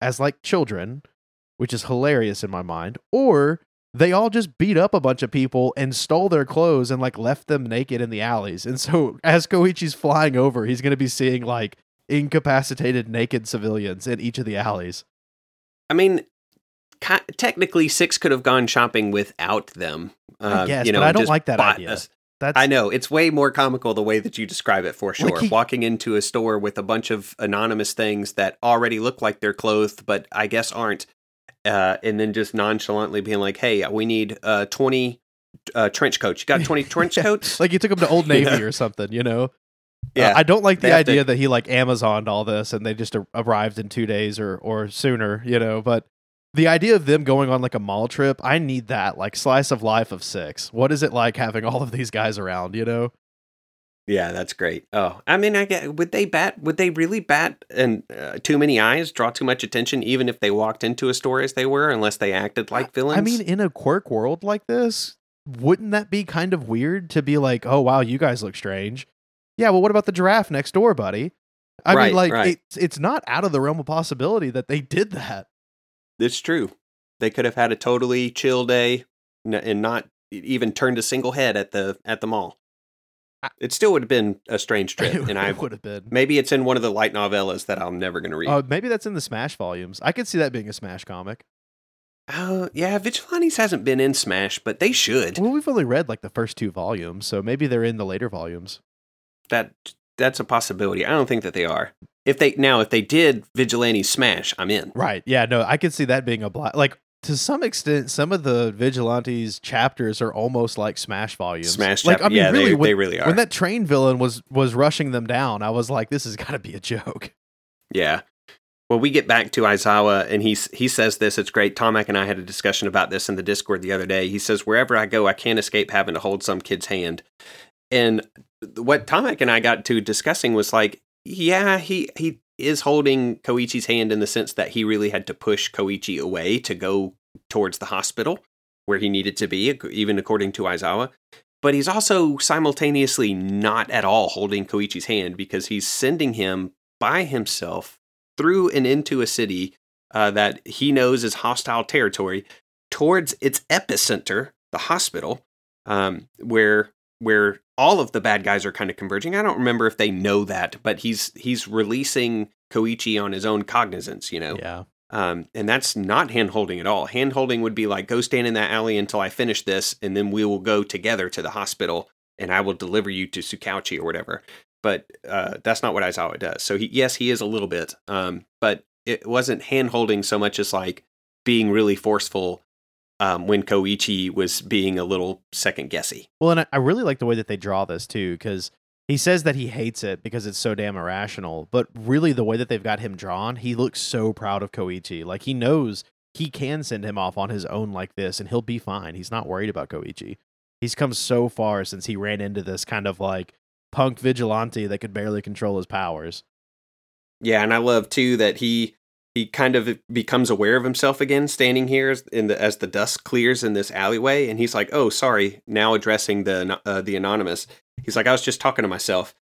as like children, which is hilarious in my mind, or they all just beat up a bunch of people and stole their clothes and like left them naked in the alleys. And so as Koichi's flying over, he's going to be seeing like incapacitated naked civilians in each of the alleys. I mean, technically, Six could have gone shopping without them. Uh, I guess, you know, but I don't like that idea. That's... I know it's way more comical the way that you describe it for sure. Like he... Walking into a store with a bunch of anonymous things that already look like they're clothed, but I guess aren't, uh, and then just nonchalantly being like, "Hey, we need uh, twenty uh, trench coats. You got twenty trench coats?" like you took them to Old Navy yeah. or something, you know? Yeah, uh, I don't like the idea to... that he like Amazoned all this and they just arrived in two days or or sooner, you know. But the idea of them going on like a mall trip, I need that like slice of life of six. What is it like having all of these guys around? You know. Yeah, that's great. Oh, I mean, I get would they bat? Would they really bat and uh, too many eyes, draw too much attention, even if they walked into a store as they were, unless they acted like villains? I mean, in a quirk world like this, wouldn't that be kind of weird to be like, oh wow, you guys look strange? Yeah, well, what about the giraffe next door, buddy? I right, mean, like right. it's it's not out of the realm of possibility that they did that. It's true. They could have had a totally chill day and not even turned a single head at the at the mall. It still would have been a strange trip, and I would have been. Maybe it's in one of the light novellas that I'm never going to read. Oh, uh, maybe that's in the Smash volumes. I could see that being a Smash comic. Uh, yeah, Vigilantes hasn't been in Smash, but they should. Well, we've only read like the first two volumes, so maybe they're in the later volumes. That that's a possibility. I don't think that they are. If they now, if they did Vigilante Smash, I'm in. Right. Yeah. No, I could see that being a block. Like to some extent, some of the Vigilantes chapters are almost like Smash volumes. Smash. Like I mean, yeah, really, they, when, they really are. When that train villain was was rushing them down, I was like, this has got to be a joke. Yeah. Well, we get back to Aizawa, and he's he says this. It's great. Tomac and I had a discussion about this in the Discord the other day. He says, "Wherever I go, I can't escape having to hold some kid's hand." And what Tomac and I got to discussing was like, yeah, he he is holding Koichi's hand in the sense that he really had to push Koichi away to go towards the hospital where he needed to be, even according to Aizawa. But he's also simultaneously not at all holding Koichi's hand because he's sending him by himself through and into a city uh, that he knows is hostile territory towards its epicenter, the hospital, um, where where all of the bad guys are kind of converging. I don't remember if they know that, but he's he's releasing Koichi on his own cognizance, you know. Yeah. Um, and that's not hand holding at all. Hand holding would be like, go stand in that alley until I finish this, and then we will go together to the hospital, and I will deliver you to Tsukauchi or whatever. But uh, that's not what Aizawa does. So he, yes, he is a little bit, um, but it wasn't hand holding so much as like being really forceful um, when Koichi was being a little second guessy. Well, and I, I really like the way that they draw this too, because he says that he hates it because it's so damn irrational. But really, the way that they've got him drawn, he looks so proud of Koichi. Like he knows he can send him off on his own like this, and he'll be fine. He's not worried about Koichi. He's come so far since he ran into this kind of like punk vigilante that could barely control his powers. Yeah, and I love too that he he kind of becomes aware of himself again, standing here in the, as the dust clears in this alleyway, and he's like, "Oh, sorry." Now addressing the uh, the anonymous, he's like, "I was just talking to myself.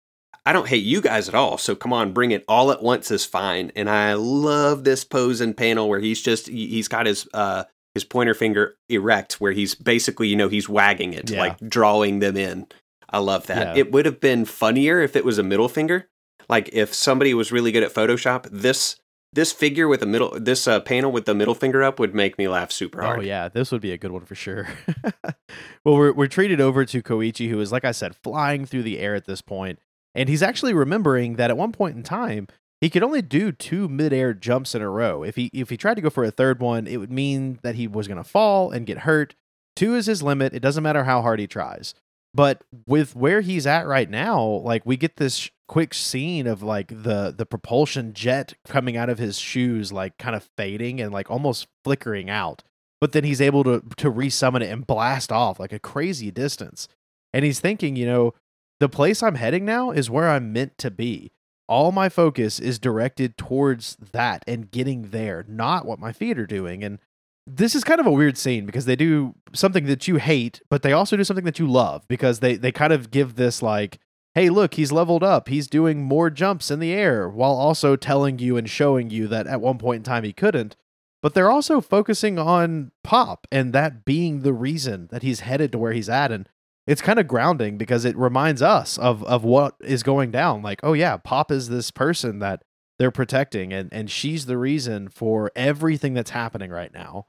I don't hate you guys at all. So come on, bring it all at once is fine." And I love this pose and panel where he's just he's got his uh his pointer finger erect, where he's basically you know he's wagging it, yeah. like drawing them in. I love that. Yeah. It would have been funnier if it was a middle finger. Like if somebody was really good at Photoshop, this this figure with a middle this uh, panel with the middle finger up would make me laugh super hard. Oh yeah, this would be a good one for sure. well, we're we're treated over to Koichi, who is like I said, flying through the air at this point, and he's actually remembering that at one point in time he could only do two midair jumps in a row. If he if he tried to go for a third one, it would mean that he was going to fall and get hurt. Two is his limit. It doesn't matter how hard he tries. But with where he's at right now, like we get this quick scene of like the the propulsion jet coming out of his shoes like kind of fading and like almost flickering out. But then he's able to to resummon it and blast off like a crazy distance. And he's thinking, you know, the place I'm heading now is where I'm meant to be. All my focus is directed towards that and getting there, not what my feet are doing. And this is kind of a weird scene because they do something that you hate, but they also do something that you love because they they kind of give this like, hey, look, he's leveled up, he's doing more jumps in the air, while also telling you and showing you that at one point in time he couldn't. But they're also focusing on Pop and that being the reason that he's headed to where he's at. And it's kind of grounding because it reminds us of of what is going down. Like, oh yeah, Pop is this person that they're protecting and and she's the reason for everything that's happening right now.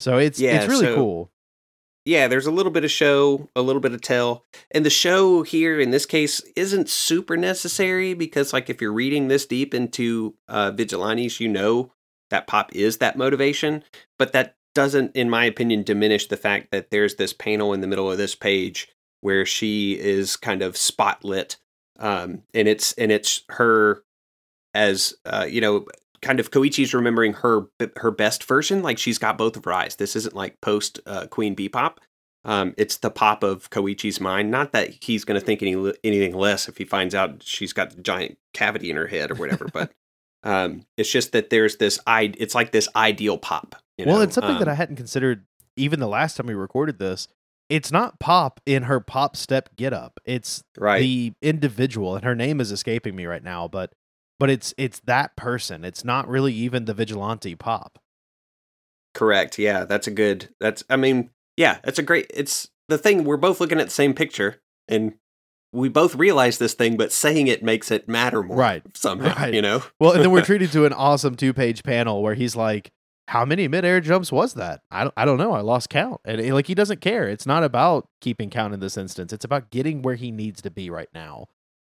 So it's yeah, it's really so, cool. Yeah, there's a little bit of show, a little bit of tell. And the show here in this case isn't super necessary because like if you're reading this deep into uh vigilantes, you know that pop is that motivation, but that doesn't in my opinion diminish the fact that there's this panel in the middle of this page where she is kind of spotlit um and it's and it's her as uh, you know, kind of Koichi's remembering her her best version. Like she's got both of her eyes. This isn't like post uh, Queen Bee pop. Um, it's the pop of Koichi's mind. Not that he's going to think any anything less if he finds out she's got a giant cavity in her head or whatever. but um, it's just that there's this I. It's like this ideal pop. well, know? it's something um, that I hadn't considered even the last time we recorded this. It's not pop in her pop step get up. It's right. the individual, and her name is escaping me right now, but but it's it's that person. It's not really even the vigilante pop. Correct. Yeah, that's a good. That's I mean, yeah, that's a great. It's the thing we're both looking at the same picture and we both realize this thing, but saying it makes it matter more. Right. Somehow, right. you know? well, and then we're treated to an awesome two page panel where he's like, how many midair jumps was that? I don't, I don't know. I lost count. And like, he doesn't care. It's not about keeping count in this instance. It's about getting where he needs to be right now.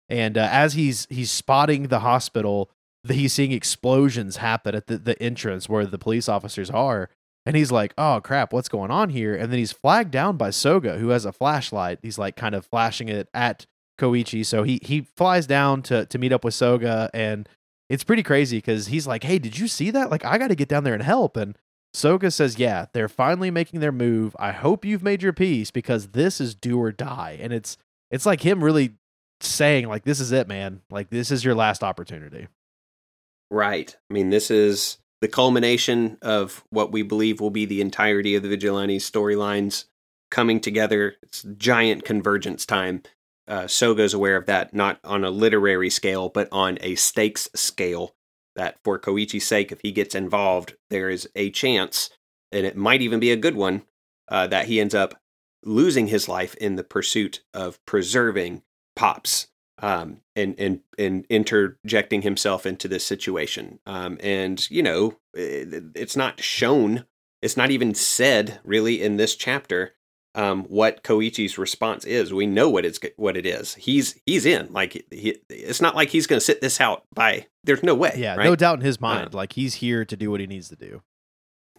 And uh, as he's he's spotting the hospital, the, he's seeing explosions happen at the, the entrance where the police officers are. And he's like, oh crap, what's going on here? And then he's flagged down by Soga, who has a flashlight. He's like kind of flashing it at Koichi. So he he flies down to to meet up with Soga, and it's pretty crazy because he's like, hey, did you see that? Like, I got to get down there and help. And Soga says, yeah, they're finally making their move. I hope you've made your peace because this is do or die. And it's it's like him really saying like this is it man. Like this is your last opportunity. Right. I mean this is the culmination of what we believe will be the entirety of the vigilantes storylines coming together. It's giant convergence time. Uh, soga's aware of that not on a literary scale but on a stakes scale that for koichi's sake if he gets involved there is a chance and it might even be a good one uh, that he ends up losing his life in the pursuit of preserving pops um, and and and interjecting himself into this situation. Um, and you know, it, it's not shown. It's not even said really in this chapter um, what Koichi's response is. We know what it's what it is. He's he's in. Like he, it's not like he's going to sit this out by. There's no way. Yeah, right? no doubt in his mind. Uh, like he's here to do what he needs to do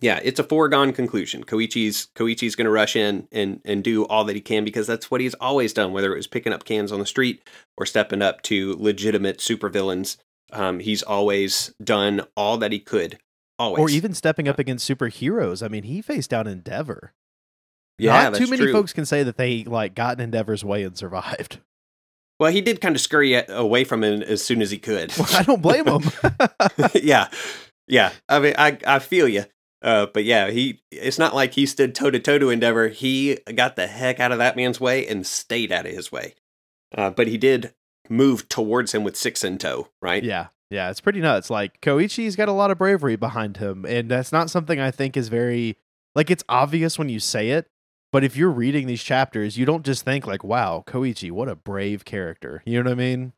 yeah, it's a foregone conclusion. Koichi's Koichi's going to rush in and and do all that he can because that's what he's always done. Whether it was picking up cans on the street or stepping up to legitimate supervillains, um, he's always done all that he could. Always, or even stepping up against superheroes. I mean, he faced down Endeavor. Yeah, Not too many true. folks can say that they like got in Endeavor's way and survived. Well, he did kind of scurry away from him as soon as he could. Well, I don't blame him. yeah, yeah. I mean, I I feel you. Uh, but yeah, he it's not like he stood toe to toe to Endeavor. He got the heck out of that man's way and stayed out of his way. Uh, but he did move towards him with six in tow, right? Yeah. Yeah, it's pretty nuts. Like Koichi's got a lot of bravery behind him, and that's not something I think is very like it's obvious when you say it, but if you're reading these chapters, you don't just think like, "Wow, Koichi, what a brave character." You know what I mean?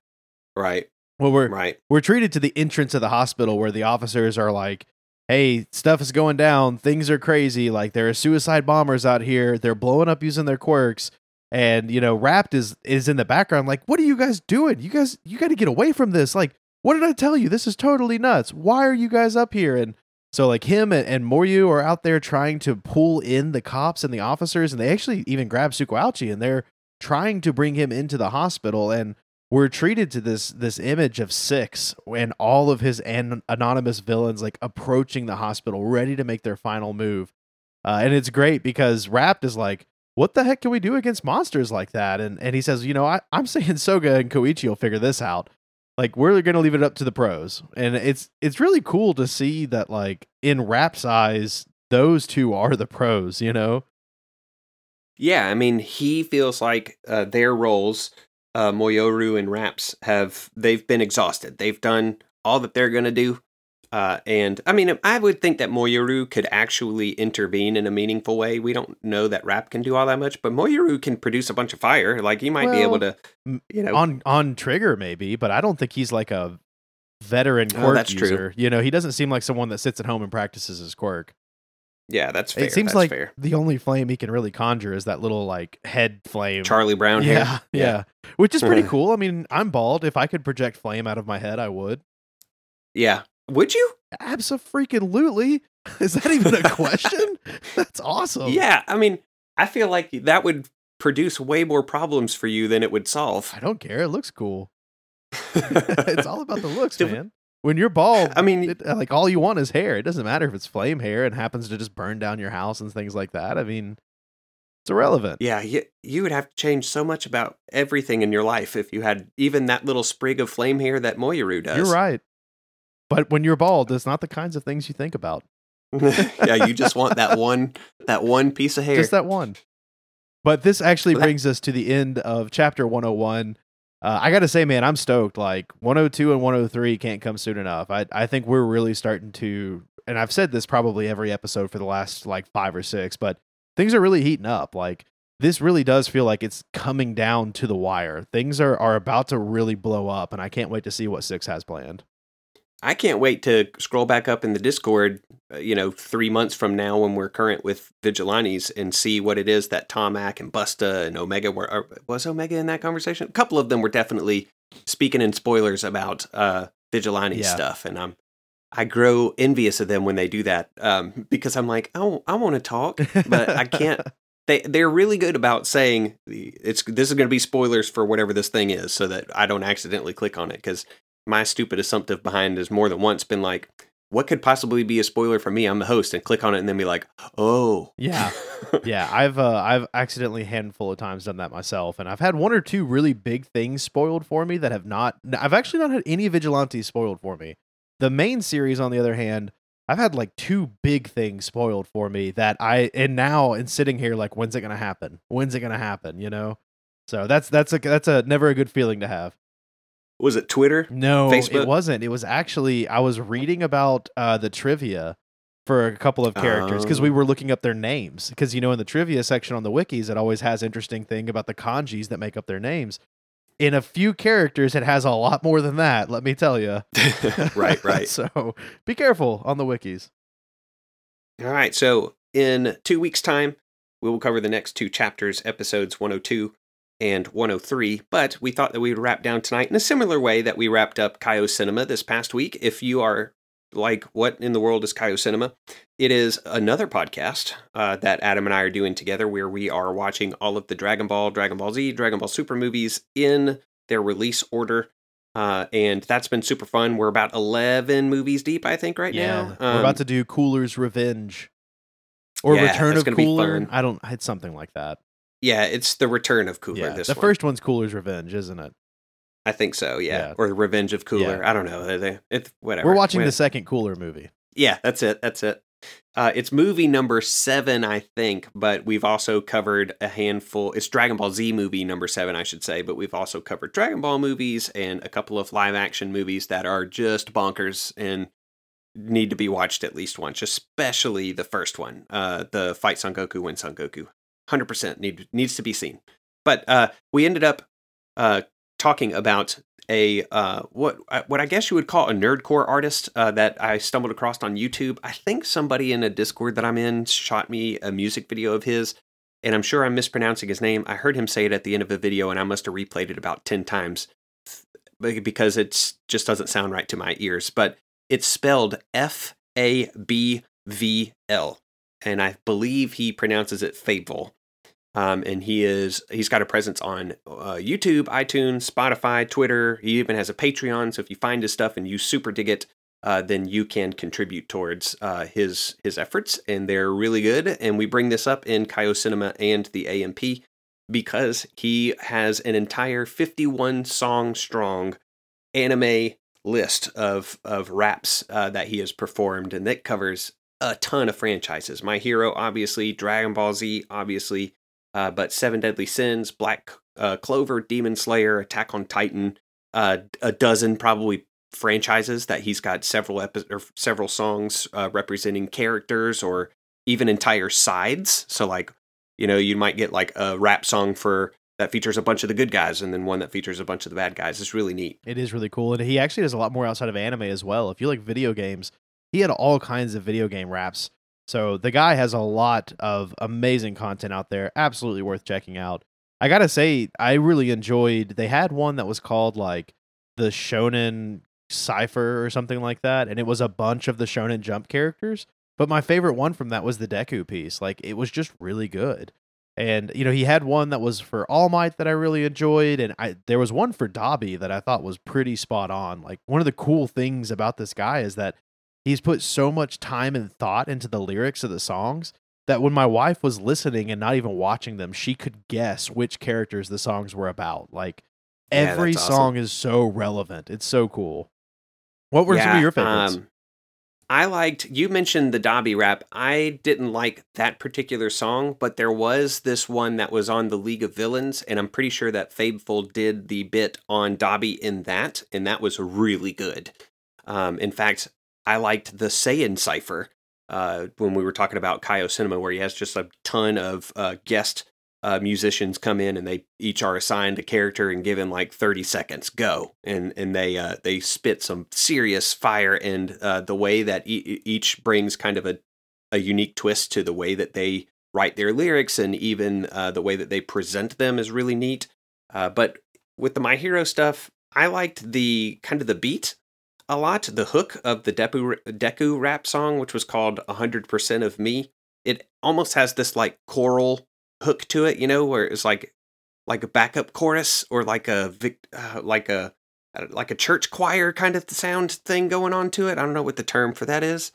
Right. Well, we're right. We're treated to the entrance of the hospital where the officers are like, hey, stuff is going down. Things are crazy. Like there are suicide bombers out here. They're blowing up using their quirks. And you know, Rapt is is in the background. Like, what are you guys doing? You guys, you got to get away from this. Like, what did I tell you? This is totally nuts. Why are you guys up here? And so like him and, and Moryu are out there trying to pull in the cops and the officers, and they actually even grab Tsukauchi and they're trying to bring him into the hospital. And we're treated to this this image of six and all of his an- anonymous villains like approaching the hospital ready to make their final move. Uh, and it's great because rapt is like what the heck can we do against monsters like that? And and he says you know I, i'm saying soga and koichi will figure this out. Like we're gonna leave it up to the pros. And it's it's really cool to see that like in rapt's eyes those two are the pros, you know? Yeah, I mean, he feels like uh, their roles, uh, Moyoru and Raps, have they've been exhausted. They've done all that they're going to do. Uh, and I mean, I would think that Moyoru could actually intervene in a meaningful way. We don't know that Rap can do all that much, but Moyoru can produce a bunch of fire. Like he might well, be able to, you know, on on trigger maybe, but I don't think he's like a veteran oh, quirk oh, user. True. You know, he doesn't seem like someone that sits at home and practices his quirk. Yeah, that's fair. It seems that's like fair. the only flame he can really conjure is that little like head flame. Charlie Brown yeah, hair. Yeah, yeah. Which is pretty cool. I mean, I'm bald. If I could project flame out of my head, I would. Yeah. Would you? Absolutely. Is that even a question? That's awesome. Yeah, I mean, I feel like that would produce way more problems for you than it would solve. I don't care. It looks cool. it's all about the looks, man. When you're bald, I mean, it, uh, like all you want is hair. It doesn't matter if it's flame hair and happens to just burn down your house and things like that. I mean, it's irrelevant. Yeah, you, you would have to change so much about everything in your life if you had even that little sprig of flame hair that Moyoru does. You're right. But when you're bald, it's not the kinds of things you think about. yeah, you just want that one that one piece of hair. Just that one. But this actually brings us to the end of chapter 101 uh, I got to say, man, I'm stoked. Like 102 and 103 can't come soon enough. I I think we're really starting to, and I've said this probably every episode for the last like five or six, but things are really heating up. Like this really does feel like it's coming down to the wire. Things are are about to really blow up, and I can't wait to see what six has planned. I can't wait to scroll back up in the Discord, uh, you know, three months from now when we're current with Vigilantes and see what it is that Tamac and Busta and Omega were. Or, was Omega in that conversation? A couple of them were definitely speaking in spoilers about uh, Vigilante yeah. stuff, and I'm I grow envious of them when they do that um, because I'm like, oh, I want to talk, but I can't. They they're really good about saying it's this is going to be spoilers for whatever this thing is, so that I don't accidentally click on it because my stupid assumptive behind has more than once been like, what could possibly be a spoiler for me? I'm the host, and click on it, and then be like, "Oh, yeah, yeah." I've uh, I've accidentally a handful of times done that myself, and I've had one or two really big things spoiled for me that have not. I've actually not had any vigilantes spoiled for me. The main series, on the other hand, I've had like two big things spoiled for me that I and now in sitting here like, when's it gonna happen? When's it gonna happen? You know. So that's that's a that's a never a good feeling to have was it Twitter? No, Facebook? it wasn't. It was actually I was reading about uh, the trivia for a couple of characters because we oh. were looking up their names because you know in the trivia section on the wikis it always has interesting thing about the kanjis that make up their names. In a few characters, it has a lot more than that. Let me tell you. right, right. so be careful on the wikis. All right. So in two weeks' time, we will cover the next two chapters, episodes 102 and 103, but we thought that we would wrap down tonight in a similar way that we wrapped up Kaio Cinema this past week. If you are like, what in the world is Kaio Cinema? It is another podcast uh, that Adam and I are doing together where we are watching all of the Dragon Ball, Dragon Ball Z, Dragon Ball Super movies in their release order. Uh, and that's been super fun. We're about 11 movies deep, I think, right yeah, now. Um, we're about to do Cooler's Revenge or yeah, Return of Cooler. I don't, it's something like that. Yeah, it's the return of Cooler. Yeah, this the one. first one's Cooler's Revenge, isn't it? I think so. Yeah, yeah. or Revenge of Cooler. Yeah. I don't know. They, whatever. We're watching the second Cooler movie. Yeah, that's it. That's it. Uh, it's movie number seven, I think, but we've also covered a handful. It's Dragon Ball Z movie number seven, I should say, but we've also covered Dragon Ball movies and a couple of live action movies that are just bonkers and need to be watched at least once, especially the first one, uh, the Fight Son Goku when Son Goku hundred percent need needs to be seen. But uh, we ended up uh, talking about a uh, what uh, what I guess you would call a nerdcore artist uh, that I stumbled across on YouTube. I think somebody in a Discord that I'm in shot me a music video of his, and I'm sure I'm mispronouncing his name. I heard him say it at the end of a video, and I must have replayed it about ten times because it just doesn't sound right to my ears. But it's spelled F A B V L, and I believe he pronounces it Fable. Um, and he is he's got a presence on uh, YouTube, iTunes, Spotify, Twitter. He even has a Patreon. So if you find his stuff and you super dig it, uh, then you can contribute towards uh, his his efforts, and they're really good. And we bring this up in Kaio Cinema and the AMP because he has an entire 51 song strong anime list of of raps uh, that he has performed, and that covers a ton of franchises. My Hero, obviously, Dragon Ball Z, obviously, uh, but Seven Deadly Sins, Black uh, Clover, Demon Slayer, Attack on Titan, uh, a dozen probably franchises that he's got several epi- or several songs uh, representing characters or even entire sides. So like, you know, you might get like a rap song for that features a bunch of the good guys and then one that features a bunch of the bad guys. It's really neat. It is really cool. And he actually does a lot more outside of anime as well. If you like video games, he had all kinds of video game raps. So the guy has a lot of amazing content out there. Absolutely worth checking out. I gotta say, I really enjoyed. They had one that was called like the Shonen Cipher or something like that, and it was a bunch of the Shonen Jump characters. But my favorite one from that was the Deku piece. Like it was just really good. And you know, he had one that was for All Might that I really enjoyed, and I there was one for Dabi that I thought was pretty spot on. Like one of the cool things about this guy is that he's put so much time and thought into the lyrics of the songs that when my wife was listening and not even watching them, she could guess which characters the songs were about. Like every yeah, song awesome. is so relevant. It's so cool. What were yeah, some of your favorites? Um, I liked you mentioned the Dabi rap. I didn't like that particular song, but there was this one that was on the League of Villains, and I'm pretty sure that FabvL did the bit on Dabi in that, and that was really good. Um, in fact, I liked the Saiyan cipher uh, when we were talking about Kaio Cinema, where he has just a ton of uh, guest uh, musicians come in and they each are assigned a character and given like 30 seconds go. And and they uh, they spit some serious fire and uh, the way that e- each brings kind of a, a unique twist to the way that they write their lyrics and even uh, the way that they present them is really neat. But with the my hero stuff i liked the kind of the beat a lot the hook of the Deku, Deku rap song which was called 100% of me it almost has this like choral hook to it, you know, where it's like like a backup chorus or like a uh, like a uh, like a church choir kind of sound thing going on to it. I don't know what the term for that is.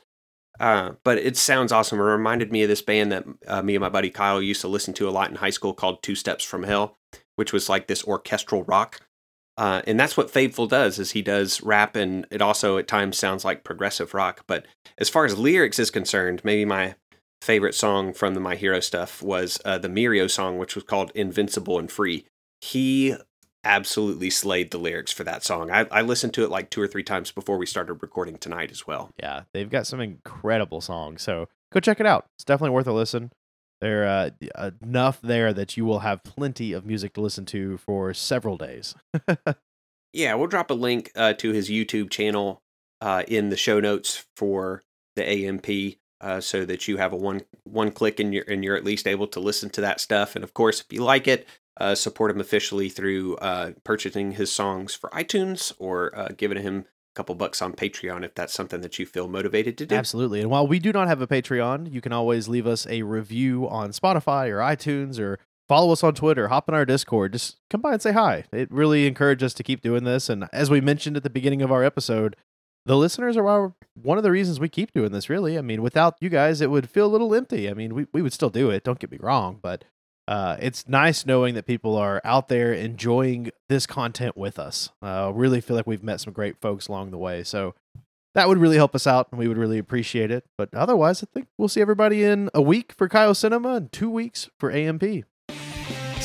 Uh, but it sounds awesome. It reminded me of this band that uh, me and my buddy Kyle used to listen to a lot in high school called Two Steps from Hell, which was like this orchestral rock. Uh, and that's what FabvL does is he does rap and it also at times sounds like progressive rock. But as far as lyrics is concerned, maybe my favorite song from the My Hero stuff was uh, the Mirio song, which was called Invincible and Free. He absolutely slayed the lyrics for that song. I, I listened to it like two or three times before we started recording tonight as well. Yeah, they've got some incredible songs. So go check it out. It's definitely worth a listen. There uh, enough there that you will have plenty of music to listen to for several days. yeah, we'll drop a link uh, to his YouTube channel uh, in the show notes for the AMP uh, so that you have a one one click and you're and you're at least able to listen to that stuff. And of course, if you like it, uh, support him officially through uh, purchasing his songs for iTunes or uh, giving him couple bucks on Patreon if that's something that you feel motivated to do. Absolutely. And while we do not have a Patreon, you can always leave us a review on Spotify or iTunes or follow us on Twitter, hop in our Discord, just come by and say hi. It really encourages us to keep doing this. And as we mentioned at the beginning of our episode, the listeners are one of the reasons we keep doing this really i mean without you guys it would feel a little empty i mean we, we would still do it don't get me wrong but uh, it's nice knowing that people are out there enjoying this content with us. Uh, really feel like we've met some great folks along the way. So that would really help us out and we would really appreciate it. But otherwise i think we'll see everybody in a week for Kaio Cinema and two weeks for amp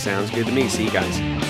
sounds good to me. See you guys